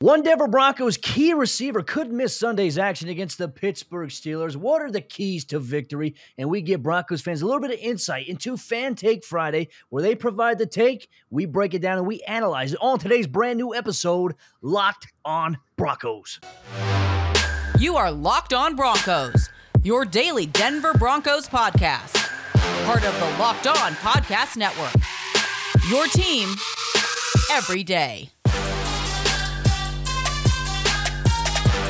One Denver Broncos key receiver could miss Sunday's action against the Pittsburgh Steelers. What are the keys to victory? And we give Broncos fans a little bit of insight into Fan Take Friday, where they provide the take, we break it down, and we analyze it on today's brand new episode, Locked on Broncos. You are Locked on Broncos, your daily Denver Broncos podcast, part of the Locked on Podcast Network. Your team every day.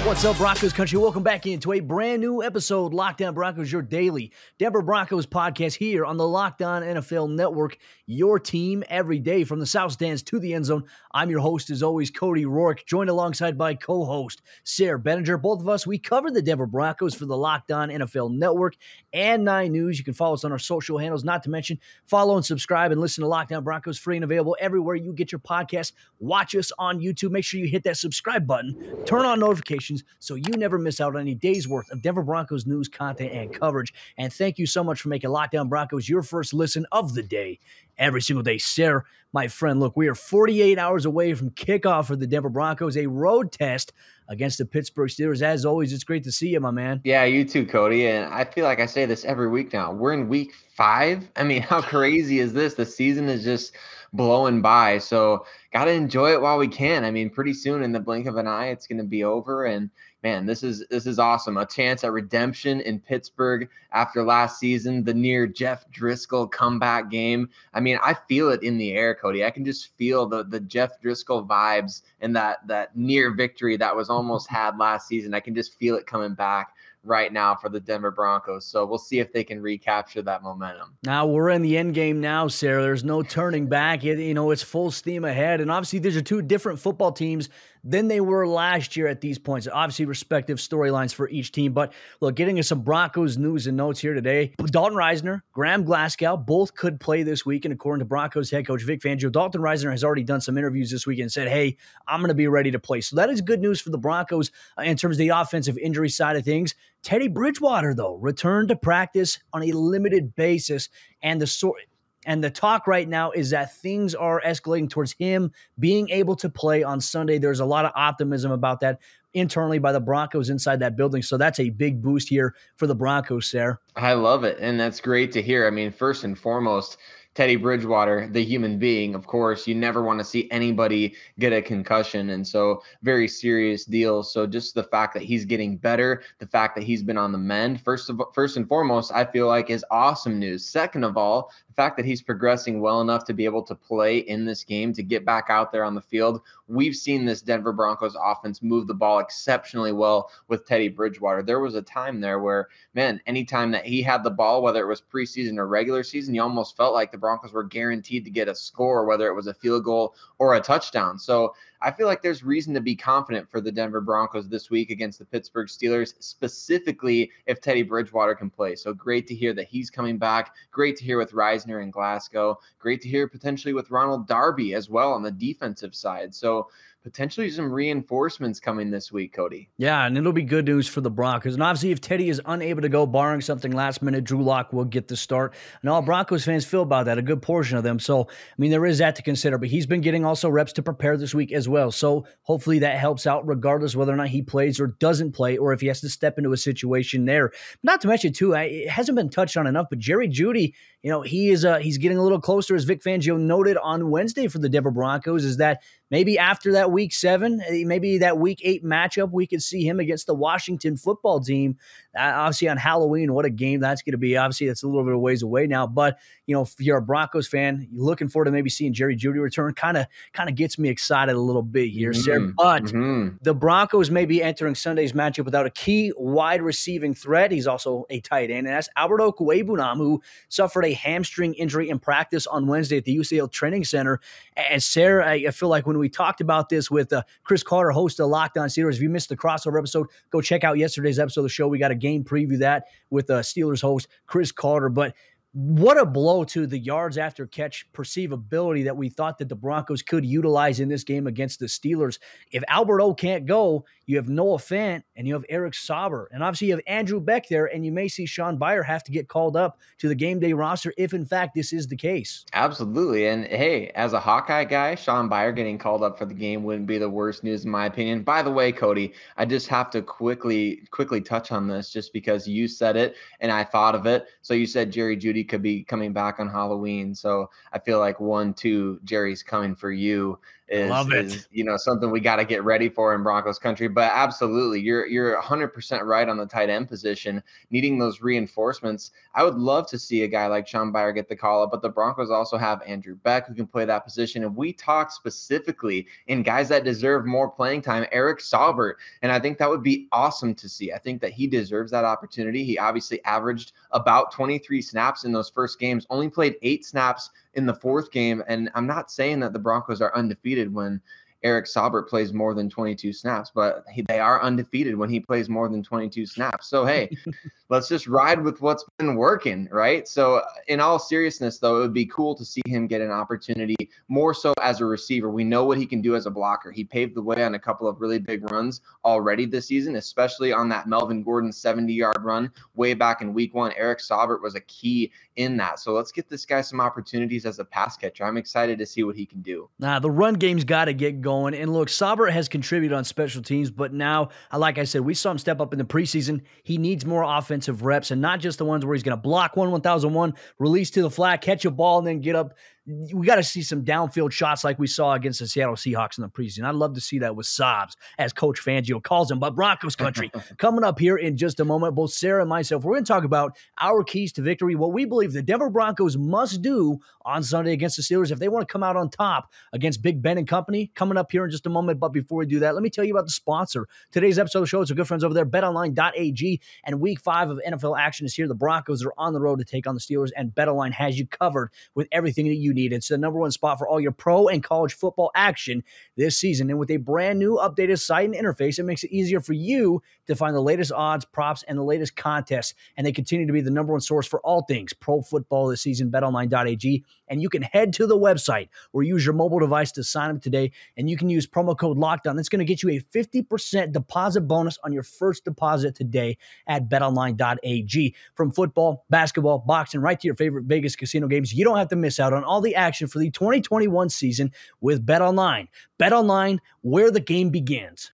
What's up, Broncos country? Welcome back into a brand new episode, Locked On Broncos, your daily Denver Broncos podcast here on the Locked On NFL Network, your team every day from the South Stands to the end zone. I'm your host, as always, Cody Roark, joined alongside by co host Sayre Bedinger. Both of us, we cover the Denver Broncos for the Locked On NFL Network and Nine News. You can follow us on our social handles, not to mention follow and subscribe and listen to Locked On Broncos free and available everywhere you get your podcast. Watch us on YouTube. Make sure you hit that subscribe button, turn on notifications so you never miss out on any day's worth of Denver Broncos news, content, and coverage. And thank you so much for making Locked On Broncos your first listen of the day every single day. Sayre, my friend, look, we are 48 hours away from kickoff for the Denver Broncos, a road test against the Pittsburgh Steelers. As always, it's great to see you, my man. Yeah, you too, Cody. And I feel like I say this every week now. We're in week five. I mean, how crazy is this? The season is just blowing by. So got to enjoy it while we can. I mean, pretty soon in the blink of an eye, it's going to be over. And man, this is this is awesome. A chance at redemption in Pittsburgh after last season, the near Jeff Driskel comeback game. I mean, I feel it in the air, Cody. I can just feel the the Jeff Driskel vibes and that that near victory that was almost had last season. I can just feel it coming back right now for the Denver Broncos. So we'll see if they can recapture that momentum. Now we're in the end game now, Sayre. There's no turning back. It, you know, it's full steam ahead. And obviously, these are two different football teams than they were last year at these points. Obviously, respective storylines for each team. But look, getting into some Broncos news and notes here today. Dalton Risner, Graham Glasgow, both could play this week. And according to Broncos head coach Vic Fangio, Dalton Risner has already done some interviews this week and said, hey, I'm going to be ready to play. So that is good news for the Broncos uh, in terms of the offensive injury side of things. Teddy Bridgewater, though, returned to practice on a limited basis. And the sort and the talk right now is that things are escalating towards him being able to play on Sunday. There's a lot of optimism about that internally by the Broncos inside that building. So that's a big boost here for the Broncos, Sayre. I love it. And that's great to hear. I mean, first and foremost, Teddy Bridgewater, the human being, of course, you never want to see anybody get a concussion. And so, very serious deal. So, just the fact that he's getting better, the fact that he's been on the mend, first of first and foremost, I feel like is awesome news. Second of all, the fact that he's progressing well enough to be able to play in this game, to get back out there on the field. We've seen this Denver Broncos offense move the ball exceptionally well with Teddy Bridgewater. There was a time there where, man, anytime that he had the ball, whether it was preseason or regular season, you almost felt like the Broncos were guaranteed to get a score, whether it was a field goal or a touchdown. So I feel like there's reason to be confident for the Denver Broncos this week against the Pittsburgh Steelers, specifically if Teddy Bridgewater can play. So great to hear that he's coming back. Great to hear with Risner and Glasgow. Great to hear potentially with Ronald Darby as well on the defensive side. So potentially some reinforcements coming this week, Cody. Yeah, and it'll be good news for the Broncos. And obviously, if Teddy is unable to go, barring something last minute, Drew Lock will get the start. And all Broncos fans feel about that, a good portion of them. So, I mean, there is that to consider. But he's been getting also reps to prepare this week as well. So hopefully that helps out, regardless whether or not he plays or doesn't play, or if he has to step into a situation there. Not to mention, too, it hasn't been touched on enough, but Jerry Jeudy, you know, he is uh, he's getting a little closer, as Vic Fangio noted on Wednesday for the Denver Broncos, is that maybe after that week seven, eh, maybe that week eight matchup, we could see him against the Washington football team. Obviously on Halloween, what a game that's going to be. Obviously, that's a little bit of ways away now, but you know, if you're a Broncos fan, you're looking forward to maybe seeing Jerry Jeudy return. Kind of, kind of gets me excited a little bit here, mm-hmm. But mm-hmm. the Broncos may be entering Sunday's matchup without a key wide receiving threat. He's also a tight end, and that's Albert Okwuegbunam, who suffered a hamstring injury in practice on Wednesday at the UCHealth Training Center. And Sayre, I, feel like when we talked about this with uh, Chris Carter, host of Locked On Steelers, if you missed the crossover episode, go check out yesterday's episode of the show. We got a game preview that with uh, Steelers host Chris Carter. But what a blow to the yards after catch perceivability that we thought that the Broncos could utilize in this game against the Steelers. If Albert O can't go, you have Noah Fant and you have Eric Saubert. And obviously you have Andrew Beck there, and you may see Shaun Beyer have to get called up to the game day roster if in fact this is the case. Absolutely. And hey, as a Hawkeye guy, Shaun Beyer getting called up for the game wouldn't be the worst news in my opinion. By the way, Cody, I just have to quickly quickly touch on this just because you said it and I thought of it. So you said Jerry Jeudy could be coming back on Halloween. So I feel like one, two, Jerry's coming for you is, Love it. is you know something we got to get ready for in Broncos country. But absolutely, you're you're 100% right on the tight end position, needing those reinforcements. I would love to see a guy like Shaun Beyer get the call up, but the Broncos also have Andrew Beck who can play that position. And we talk specifically in guys that deserve more playing time, Eric Saubert, and I think that would be awesome to see. I think that he deserves that opportunity. He obviously averaged about 23 snaps in those first games, only played eight snaps in the fourth game. And I'm not saying that the Broncos are undefeated when Eric Saubert plays more than 22 snaps, but he, they are undefeated when he plays more than 22 snaps. So, hey, let's just ride with what's been working, right? So, uh, in all seriousness, though, it would be cool to see him get an opportunity more so as a receiver. We know what he can do as a blocker. He paved the way on a couple of really big runs already this season, especially on that Melvin Gordon 70 yard run way back in week one. Eric Saubert was a key in that. So, let's get this guy some opportunities as a pass catcher. I'm excited to see what he can do. Nah, the run game's got to get going. And look, Saubert has contributed on special teams, but now, uh, like I said, we saw him step up in the preseason. He needs more offensive reps and not just the ones where he's going to block one 1001, release to the flat, catch a ball, and then get up we got to see some downfield shots like we saw against the Seattle Seahawks in the preseason. I'd love to see that with Sobs, as Coach Fangio calls him. But Broncos country coming up here in just a moment. Both Sayre and myself, we're going to talk about our keys to victory, what we believe the Denver Broncos must do on Sunday against the Steelers if they want to come out on top against Big Ben and company. Coming up here in just a moment. But before we do that, let me tell you about the sponsor. Today's episode of the show is our good friends over there, betonline.ag. And week five of NFL action is here. The Broncos are on the road to take on the Steelers, and BetOnline has you covered with everything that you need. It's the number one spot for all your pro and college football action this season. And with a brand new updated site and interface, it makes it easier for you to find the latest odds, props, and the latest contests. And they continue to be the number one source for all things pro football this season, betonline.ag. And you can head to the website or use your mobile device to sign up today. And you can use promo code LOCKDOWN. That's going to get you a 50% deposit bonus on your first deposit today at betonline.ag. From football, basketball, boxing, right to your favorite Vegas casino games, you don't have to miss out on all the action for the 2021 season with BetOnline. BetOnline, where the game begins.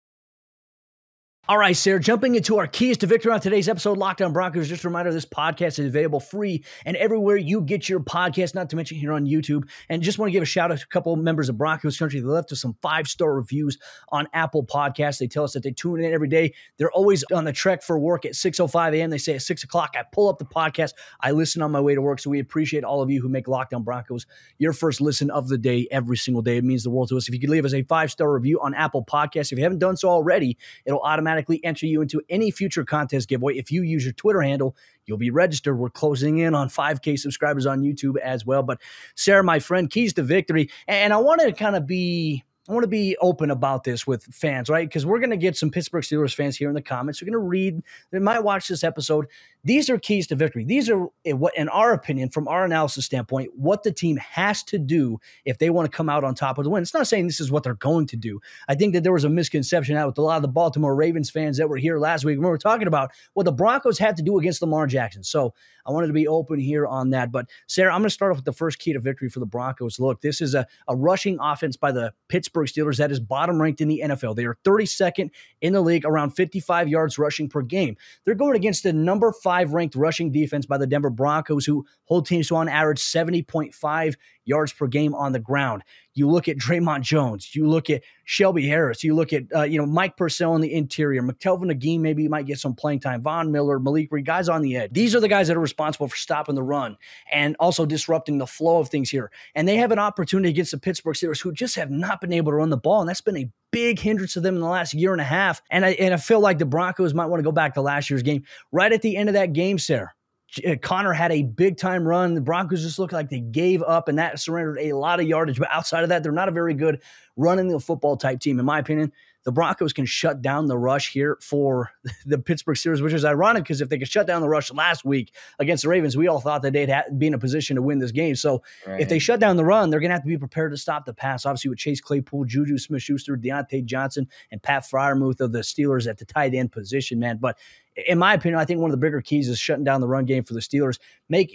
All right, Sayre, jumping into our keys to victory on today's episode, Locked On Broncos. Just a reminder this podcast is available free and everywhere you get your podcast, not to mention here on YouTube. And just want to give a shout out to a couple of members of Broncos Country. They left us some five star reviews on Apple Podcasts. They tell us that they tune in every day. They're always on the trek for work at 6.05 a.m. They say at 6 o'clock, I pull up the podcast. I listen on my way to work. So we appreciate all of you who make Locked On Broncos your first listen of the day every single day. It means the world to us. If you could leave us a five star review on Apple Podcasts, if you haven't done so already, it'll automatically automatically enter you into any future contest giveaway. If you use your Twitter handle, you'll be registered. We're closing in on 5K subscribers on YouTube as well. But Sayre, my friend, keys to victory. And I want to kind of be I want to be open about this with fans, right? Because we're going to get some Pittsburgh Steelers fans here in the comments. We're going to read, they might watch this episode. These are keys to victory. These are, what, in our opinion, from our analysis standpoint, what the team has to do if they want to come out on top of the win. It's not saying this is what they're going to do. I think that there was a misconception out with a lot of the Baltimore Ravens fans that were here last week when we were talking about what the Broncos had to do against Lamar Jackson. So I wanted to be open here on that. But Sayre, I'm going to start off with the first key to victory for the Broncos. Look, this is a, a rushing offense by the Pittsburgh Steelers that is bottom ranked in the NFL. They are 32nd in the league, around 55 yards rushing per game. They're going against the number five ranked rushing defense by the Denver Broncos, who hold teams to on average 70.5 yards per game on the ground. You look at Dre'Mont Jones, you look at Shelby Harris, you look at uh, you know Mike Purcell in the interior, McTelvin Agim maybe might get some playing time, Von Miller, Malik Reed, guys on the edge. These are the guys that are responsible for stopping the run and also disrupting the flow of things here. And they have an opportunity against the Pittsburgh Steelers, who just have not been able to run the ball, and that's been a big hindrance to them in the last year and a half. And I and I feel like the Broncos might want to go back to last year's game. Right at the end of that game, Sayre, uh, Conner had a big time run. The Broncos just looked like they gave up, and that surrendered a lot of yardage. But outside of that, they're not a very good running the football type team. In my opinion, the Broncos can shut down the rush here for the Pittsburgh Steelers, which is ironic because if they could shut down the rush last week against the Ravens, we all thought that they'd be in a position to win this game. So right. if they shut down the run, they're going to have to be prepared to stop the pass. Obviously, with Chase Claypool, Juju Smith Schuster, Diontae Johnson, and Pat Freiermuth of the Steelers at the tight end position, man. But in my opinion, I think one of the bigger keys is shutting down the run game for the Steelers, make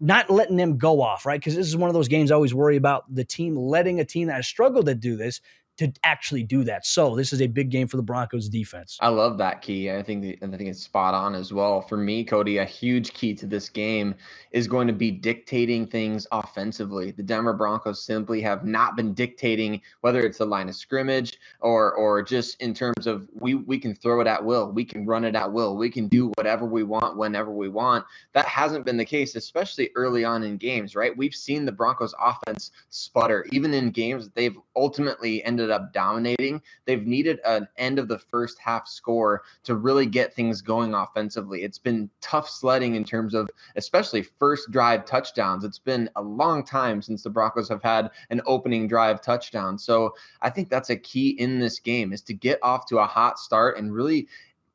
not letting them go off, right? Because this is one of those games I always worry about the team letting a team that has struggled to do this to actually do that. So this is a big game for the Broncos defense. I love that key. I think the, I think it's spot on as well. For me, Cody, a huge key to this game is going to be dictating things offensively. The Denver Broncos simply have not been dictating whether it's the line of scrimmage or or just in terms of we we can throw it at will, we can run it at will, we can do whatever we want whenever we want. That hasn't been the case, especially early on in games, right? We've seen the Broncos offense sputter even in games that they've ultimately ended ended up dominating. They've needed an end of the first half score to really get things going offensively. It's been tough sledding in terms of especially first drive touchdowns. It's been a long time since the Broncos have had an opening drive touchdown. So I think that's a key in this game is to get off to a hot start and really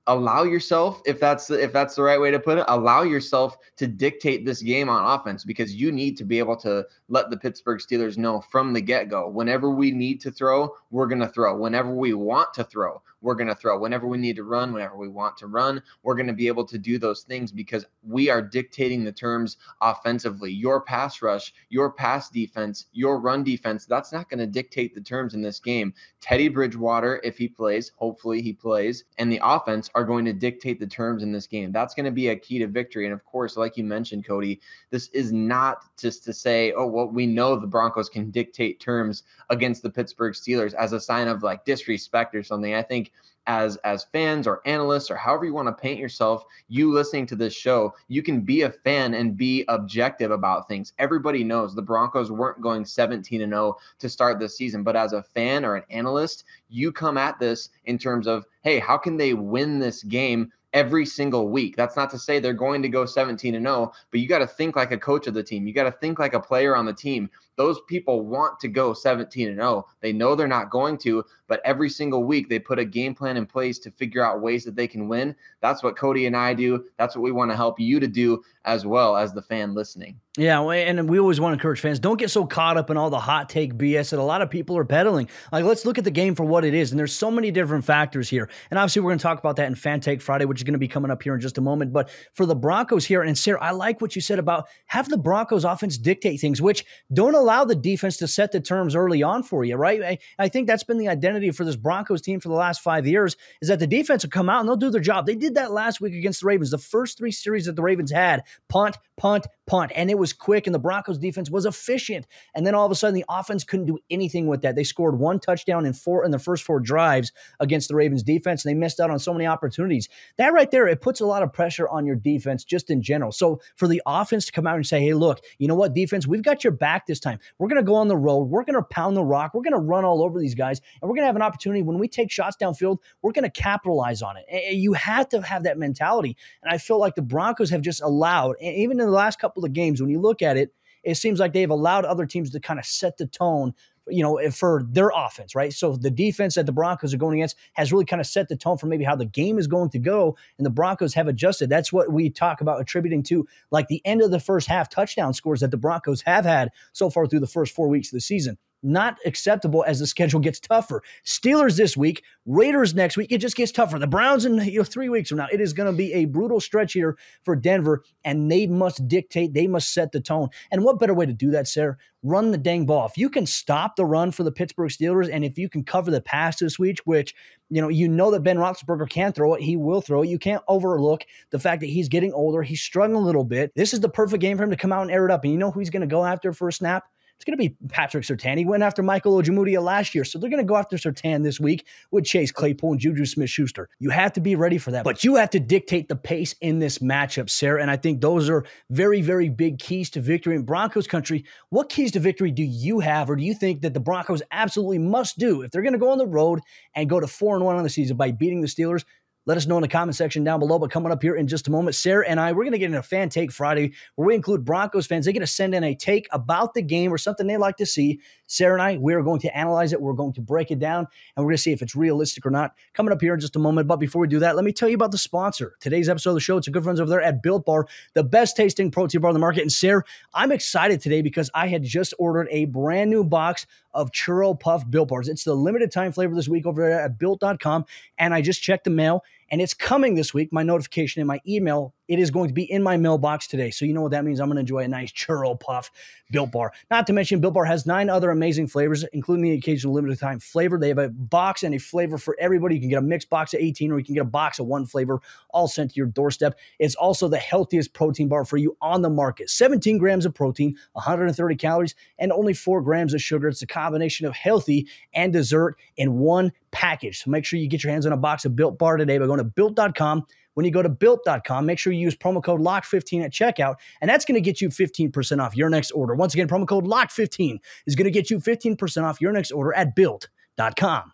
allow yourself if that's if that's the right way to put it allow yourself to dictate this game on offense because you need to be able to let the Pittsburgh Steelers know from the get-go whenever we need to throw we're going to throw whenever we want to throw we're going to throw. Whenever we need to run, whenever we want to run, we're going to be able to do those things because we are dictating the terms offensively. Your pass rush, your pass defense, your run defense, that's not going to dictate the terms in this game. Teddy Bridgewater, if he plays, hopefully he plays, and the offense are going to dictate the terms in this game. That's going to be a key to victory. And of course, like you mentioned, Cody, this is not just to say, oh, well, we know the Broncos can dictate terms against the Pittsburgh Steelers as a sign of like disrespect or something. I think as as fans or analysts or however you want to paint yourself you listening to this show you can be a fan and be objective about things everybody knows the broncos weren't going 17 and 0 to start this season but as a fan or an analyst you come at this in terms of hey how can they win this game every single week. That's not to say they're going to go 17 and 0, but you got to think like a coach of the team. You got to think like a player on the team those people want to go 17 and 0. They know they're not going to, but every single week they put a game plan in place to figure out ways that they can win. That's what Cody and I do. That's what we want to help you to do as well as the fan listening. Yeah, and we always want to encourage fans don't get so caught up in all the hot take BS that a lot of people are peddling. Like, let's look at the game for what it is. And there's so many different factors here. And obviously, we're going to talk about that in Fan Take Friday, which is going to be coming up here in just a moment. But for the Broncos here, and Sayre, I like what you said about have the Broncos offense dictate things, which don't allow allow the defense to set the terms early on for you, right? I, I, think that's been the identity for this Broncos team for the last five years is that the defense will come out and they'll do their job. They did that last week against the Ravens. The first three series that the Ravens had punt, punt, punt, and it was quick, and the Broncos defense was efficient. And then all of a sudden, the offense couldn't do anything with that. They scored one touchdown in four in the first four drives against the Ravens defense, and they missed out on so many opportunities. That right there, it puts a lot of pressure on your defense just in general. So for the offense to come out and say, hey, look, you know what, defense, we've got your back this time. We're going to go on the road. We're going to pound the rock. We're going to run all over these guys. And we're going to have an opportunity when we take shots downfield, we're going to capitalize on it. You have to have that mentality. And I feel like the Broncos have just allowed, even in the last couple of games, when you look at it, it seems like they've allowed other teams to kind of set the tone you know, for their offense, right? So the defense that the Broncos are going against has really kind of set the tone for maybe how the game is going to go, and the Broncos have adjusted. That's what we talk about attributing to like the end of the first half touchdown scores that the Broncos have had so far through the first four weeks of the season not acceptable as the schedule gets tougher. Steelers this week, Raiders next week. It just gets tougher. The Browns in you know, three weeks from now. It is going to be a brutal stretch here for Denver, and they must dictate. They must set the tone. And what better way to do that, Sayre? Run the dang ball. If you can stop the run for the Pittsburgh Steelers, and if you can cover the pass this week, which you know you know that Ben Roethlisberger can throw it, he will throw it. You can't overlook the fact that he's getting older. He's struggling a little bit. This is the perfect game for him to come out and air it up. And you know who he's going to go after for a snap? It's going to be Patrick Surtain. He went after Michael Ojemudia last year, so they're going to go after Surtain this week with Chase Claypool and Juju Smith-Schuster. You have to be ready for that, but you have to dictate the pace in this matchup, Sayre. And I think those are very, very big keys to victory in Broncos country. What keys to victory do you have, or do you think that the Broncos absolutely must do if they're going to go on the road and go to four and one on the season by beating the Steelers? Let us know in the comment section down below. But coming up here in just a moment, Sayre and I, we're going to get in a fan take Friday where we include Broncos fans. They get to send in a take about the game or something they like to see. Sayre and I, we're going to analyze it. We're going to break it down and we're going to see if it's realistic or not. Coming up here in just a moment. But before we do that, let me tell you about the sponsor. Today's episode of the show, it's a good friends over there at Built Bar, the best tasting protein bar on the market. And Sayre, I'm excited today because I had just ordered a brand new box of churro puff built bars. It's the limited time flavor this week over there at built.com. And I just checked the mail and it's coming this week. My notification in my email, it is going to be in my mailbox today. So you know what that means. I'm going to enjoy a nice churro puff Built Bar. Not to mention, Built Bar has nine other amazing flavors, including the occasional limited time flavor. They have a box and a flavor for everybody. You can get a mixed box of 18, or you can get a box of one flavor, all sent to your doorstep. It's also the healthiest protein bar for you on the market. 17 grams of protein, 130 calories, and only four grams of sugar. It's a combination of healthy and dessert in one package. So make sure you get your hands on a box of Built Bar today by going to built.com. When you go to built.com, make sure you use promo code LOCK15 at checkout, and that's going to get you 15% off your next order. Once again, promo code LOCK15 is going to get you 15% off your next order at built.com.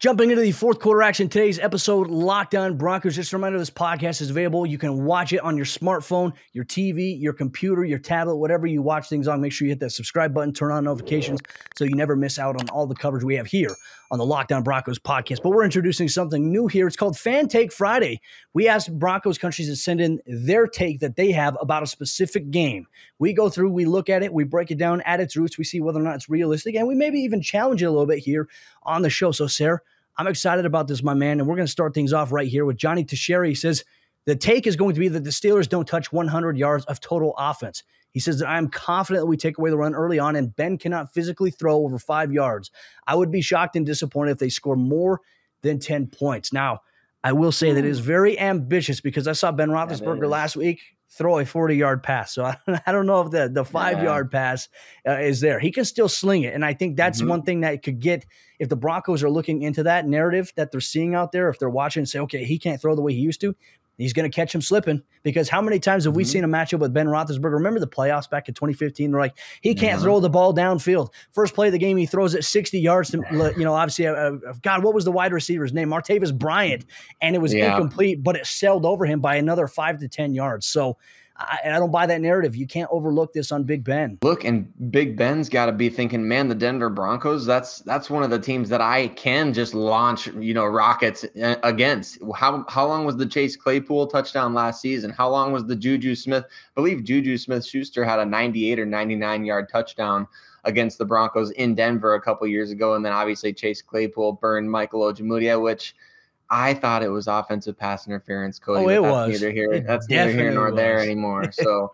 Jumping into the fourth quarter action, today's episode, Locked On Broncos. Just a reminder this podcast is available. You can watch it on your smartphone, your TV, your computer, your tablet, whatever you watch things on. Make sure you hit that subscribe button, turn on notifications so you never miss out on all the coverage we have here on the Locked On Broncos podcast. But we're introducing something new here. It's called Fan Take Friday. We ask Broncos countries to send in their take that they have about a specific game. We go through, we look at it, we break it down at its roots, we see whether or not it's realistic, and we maybe even challenge it a little bit here on the show. So, Sayre, I'm excited about this, my man. And we're going to start things off right here with Johnny Teixeira. He says, the take is going to be that the Steelers don't touch 100 yards of total offense. He says that I'm confident that we take away the run early on and Ben cannot physically throw over five yards. I would be shocked and disappointed if they score more than 10 points. Now, I will say that it is hmm. very ambitious because I saw Ben Roethlisberger last week throw a 40 yard pass. So I, I, don't know if the, the five yeah. yard pass uh, is there. He can still sling it. And I think that's mm-hmm. one thing that could get, if the Broncos are looking into that narrative that they're seeing out there, if they're watching and say, okay, he can't throw the way he used to, he's going to catch him slipping because how many times have mm-hmm. we seen a matchup with Ben Roethlisberger? Remember the playoffs back in 2015? They're like, he can't throw the ball downfield. First play of the game, he throws it 60 yards to, you know, obviously, uh, uh, God, what was the wide receiver's name? Martavis Bryant. And it was yeah. incomplete, but it sailed over him by another five to 10 yards. So, I, I don't buy that narrative. You can't overlook this on Big Ben. Look, and Big Ben's got to be thinking, man, the Denver Broncos. That's that's one of the teams that I can just launch, you know, rockets uh, against. How how long was the Chase Claypool touchdown last season? How long was the Juju Smith? I believe Juju Smith Schuster had a 98 or 99 yard touchdown against the Broncos in Denver a couple years ago, and then obviously Chase Claypool burned Michael Ojemudia, which I thought it was offensive pass interference, Cody. Oh, it was. Neither here. That's neither here nor was. there anymore. So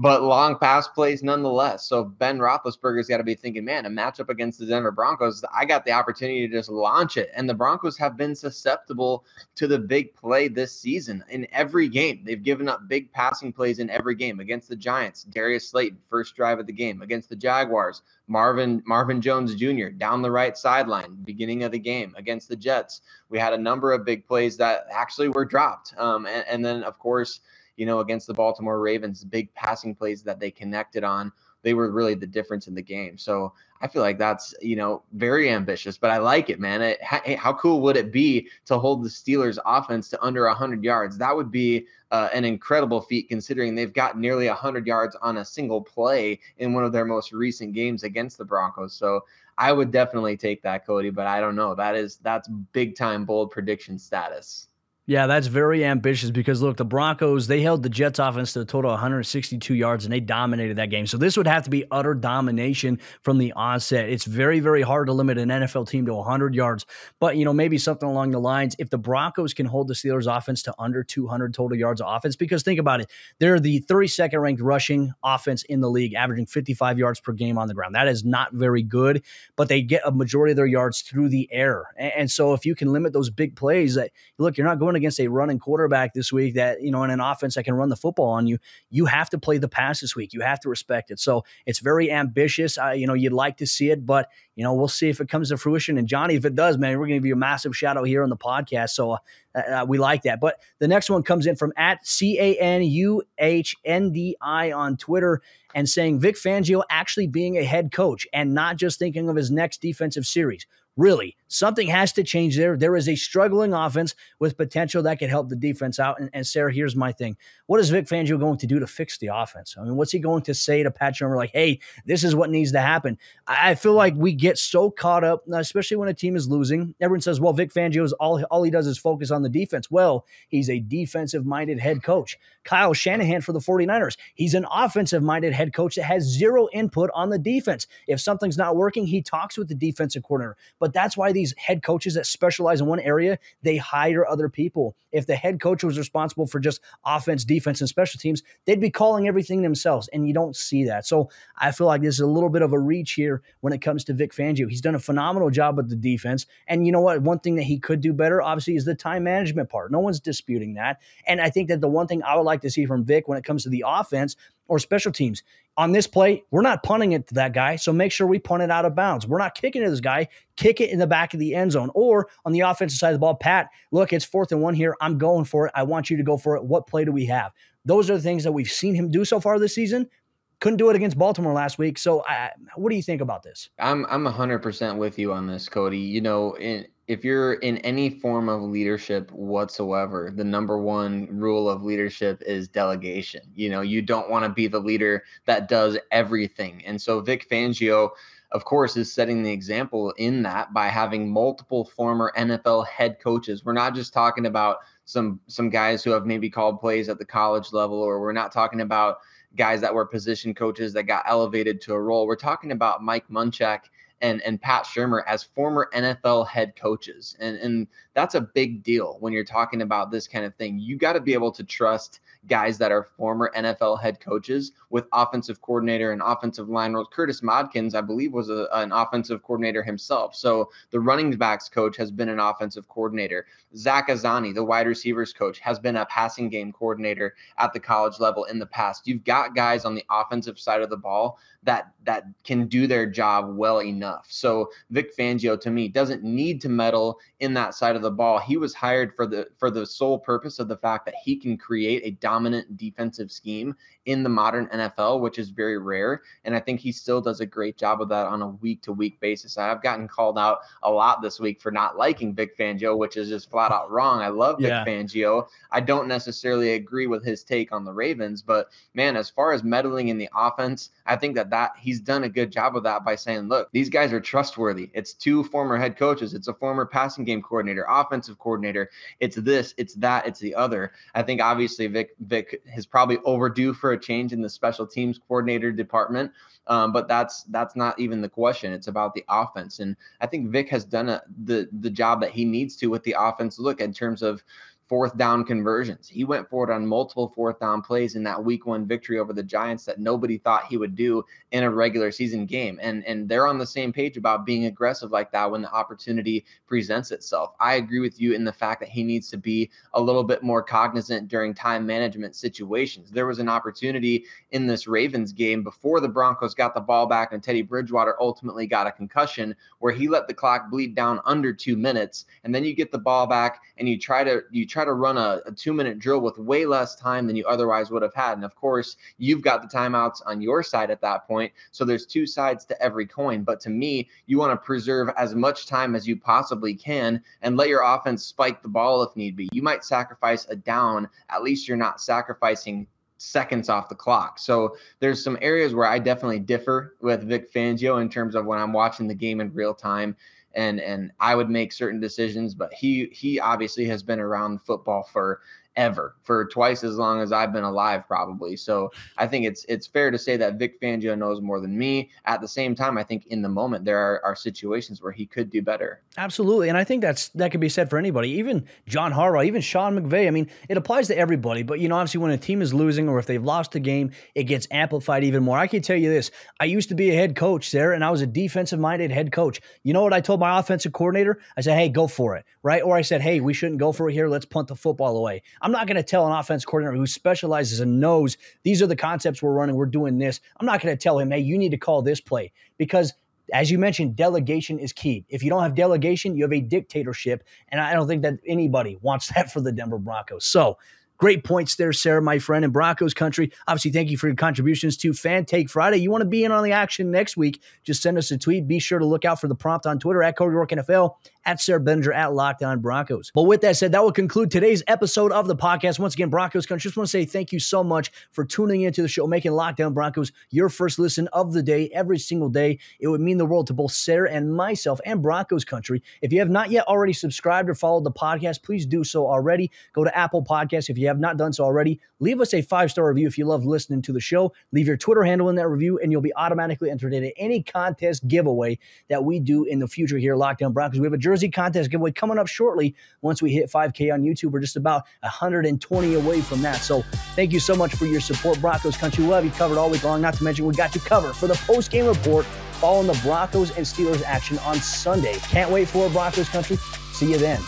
but long pass plays nonetheless. So Ben Roethlisberger's got to be thinking, man, a matchup against the Denver Broncos, I got the opportunity to just launch it. And the Broncos have been susceptible to the big play this season in every game. They've given up big passing plays in every game against the Giants. Darius Slayton, first drive of the game against the Jaguars. Marvin Marvin Jones Jr. down the right sideline, beginning of the game against the Jets. We had a number of big plays that actually were dropped. Um, and, and then, of course, you know, against the Baltimore Ravens, big passing plays that they connected on, they were really the difference in the game. So I feel like that's, you know, very ambitious, but I like it, man. It, how, cool would it be to hold the Steelers offense to under 100 yards? That would be uh, an incredible feat considering they've got nearly 100 yards on a single play in one of their most recent games against the Broncos. So I would definitely take that, Cody, but I don't know. That is that's big time bold prediction status. Yeah, that's very ambitious because look, the Broncos, they held the Jets offense to a total of 162 yards and they dominated that game. So this would have to be utter domination from the onset. It's very, very hard to limit an NFL team to 100 yards. But, you know, maybe something along the lines if the Broncos can hold the Steelers offense to under 200 total yards of offense, because think about it, they're the 32nd ranked rushing offense in the league, averaging 55 yards per game on the ground. That is not very good, but they get a majority of their yards through the air. And so if you can limit those big plays, look, you're not going to against a running quarterback this week that, you know, in an offense that can run the football on you, you have to play the pass this week. You have to respect it. So it's very ambitious. Uh, you know, you'd like to see it, but, you know, we'll see if it comes to fruition. And Johnny, if it does, man, we're going to give you a massive shout out here on the podcast. So uh, uh, we like that. But the next one comes in from at C A N U H N D I on Twitter and saying Vic Fangio actually being a head coach and not just thinking of his next defensive series. Really, something has to change there. There is a struggling offense with potential that could help the defense out. And, and, Sayre, here's my thing: What is Vic Fangio going to do to fix the offense? I mean, what's he going to say to Pat Shurmur like, "Hey, this is what needs to happen"? I, feel like we get so caught up, uh, especially when a team is losing. Everyone says, "Well, Vic Fangio is all all he does is focus on the defense." Well, he's a defensive-minded head coach. Kyle Shanahan for the 49ers, he's an offensive-minded head coach that has zero input on the defense. If something's not working, he talks with the defensive coordinator. But that's why these head coaches that specialize in one area, they hire other people. If the head coach was responsible for just offense, defense, and special teams, they'd be calling everything themselves. And you don't see that. So I feel like this is a little bit of a reach here when it comes to Vic Fangio. He's done a phenomenal job with the defense. And you know what? One thing that he could do better, obviously, is the time management part. No one's disputing that. And I think that the one thing I would like to see from Vic when it comes to the offense or special teams. On this play, we're not punting it to that guy, so make sure we punt it out of bounds. We're not kicking to this guy, kick it in the back of the end zone. Or on the offensive side of the ball, Pat, look, it's fourth and one here. I'm going for it. I want you to go for it. What play do we have? Those are the things that we've seen him do so far this season. Couldn't do it against Baltimore last week. So, I, what do you think about this? I'm I'm 100% with you on this, Cody. You know, in if you're in any form of leadership whatsoever, the number one rule of leadership is delegation. You know, you don't want to be the leader that does everything. And so Vic Fangio, of course, is setting the example in that by having multiple former NFL head coaches. We're not just talking about some some guys who have maybe called plays at the college level, or we're not talking about guys that were position coaches that got elevated to a role. We're talking about Mike Munchak and and Pat Shurmur as former NFL head coaches. And and that's a big deal when you're talking about this kind of thing. You got to be able to trust guys that are former NFL head coaches with offensive coordinator and offensive line roles. Curtis Modkins, I believe, was a, an offensive coordinator himself. So the running backs coach has been an offensive coordinator. Zach Azzanni, the wide receivers coach, has been a passing game coordinator at the college level in the past. You've got guys on the offensive side of the ball that that can do their job well enough. So Vic Fangio to me doesn't need to meddle in that side of the ball. He was hired for the for the sole purpose of the fact that he can create a dominant defensive scheme in the modern NFL, which is very rare. And I think he still does a great job of that on a week to week basis. I've gotten called out a lot this week for not liking Vic Fangio, which is just flat out wrong. I love yeah. Vic Fangio. I don't necessarily agree with his take on the Ravens, but man, as far as meddling in the offense, I think that that he's done a good job of that by saying, look, these guys are trustworthy. It's two former head coaches. It's a former passing game coordinator, offensive coordinator. It's this, it's that, it's the other. I think obviously Vic Vic is probably overdue for a change in the special teams coordinator department. Um, but that's that's not even the question. It's about the offense, and I think Vic has done a, the the job that he needs to with the offense. Look in terms of fourth down conversions. He went forward on multiple fourth down plays in that week one victory over the Giants that nobody thought he would do in a regular season game. And and they're on the same page about being aggressive like that when the opportunity presents itself. I agree with you in the fact that he needs to be a little bit more cognizant during time management situations. There was an opportunity in this Ravens game before the Broncos got the ball back and Teddy Bridgewater ultimately got a concussion where he let the clock bleed down under 2 minutes and then you get the ball back and you try to you try try to run a, a two minute drill with way less time than you otherwise would have had. And of course, you've got the timeouts on your side at that point. So there's two sides to every coin. But to me, you want to preserve as much time as you possibly can and let your offense spike the ball if need be. You might sacrifice a down, at least you're not sacrificing seconds off the clock. So there's some areas where I definitely differ with Vic Fangio in terms of when I'm watching the game in real time and and I would make certain decisions. But he he obviously has been around football for ever for twice as long as I've been alive, probably. So I think it's it's fair to say that Vic Fangio knows more than me. At the same time, I think in the moment there are, are situations where he could do better. Absolutely, and I think that's that could be said for anybody, even John Harbaugh, even Sean McVay. I mean, it applies to everybody. But you know, obviously, when a team is losing or if they've lost a game, it gets amplified even more. I can tell you this: I used to be a head coach there, and I was a defensive-minded head coach. You know what I told my offensive coordinator? I said, "Hey, go for it," right? Or I said, "Hey, we shouldn't go for it here. Let's punt the football away." I'm not going to tell an offense coordinator who specializes and knows these are the concepts we're running, we're doing this. I'm not going to tell him, hey, you need to call this play because as you mentioned, delegation is key. If you don't have delegation, you have a dictatorship. And I don't think that anybody wants that for the Denver Broncos. So Great points there, Sayre, my friend, in Broncos country. Obviously, thank you for your contributions to Fan Take Friday. You want to be in on the action next week? Just send us a tweet. Be sure to look out for the prompt on Twitter at Cody Roark NFL, at Sayre Bedinger, at Locked On Broncos. But with that said, that will conclude today's episode of the podcast. Once again, Broncos country, just want to say thank you so much for tuning into the show, making Locked On Broncos your first listen of the day every single day. It would mean the world to both Sarah and myself and Broncos country. If you have not yet already subscribed or followed the podcast, please do so already. Go to Apple Podcasts if you have not done so already. Leave us a five star review if you love listening to the show. Leave your Twitter handle in that review, and you'll be automatically entered into any contest giveaway that we do in the future here, Locked On Broncos. We have a jersey contest giveaway coming up shortly. Once we hit 5K on YouTube, we're just about 120 away from that. So thank you so much for your support, Broncos country. Have you covered all week long. Not to mention, we got you covered for the post game report following the Broncos and Steelers action on Sunday. Can't wait for Broncos country. See you then.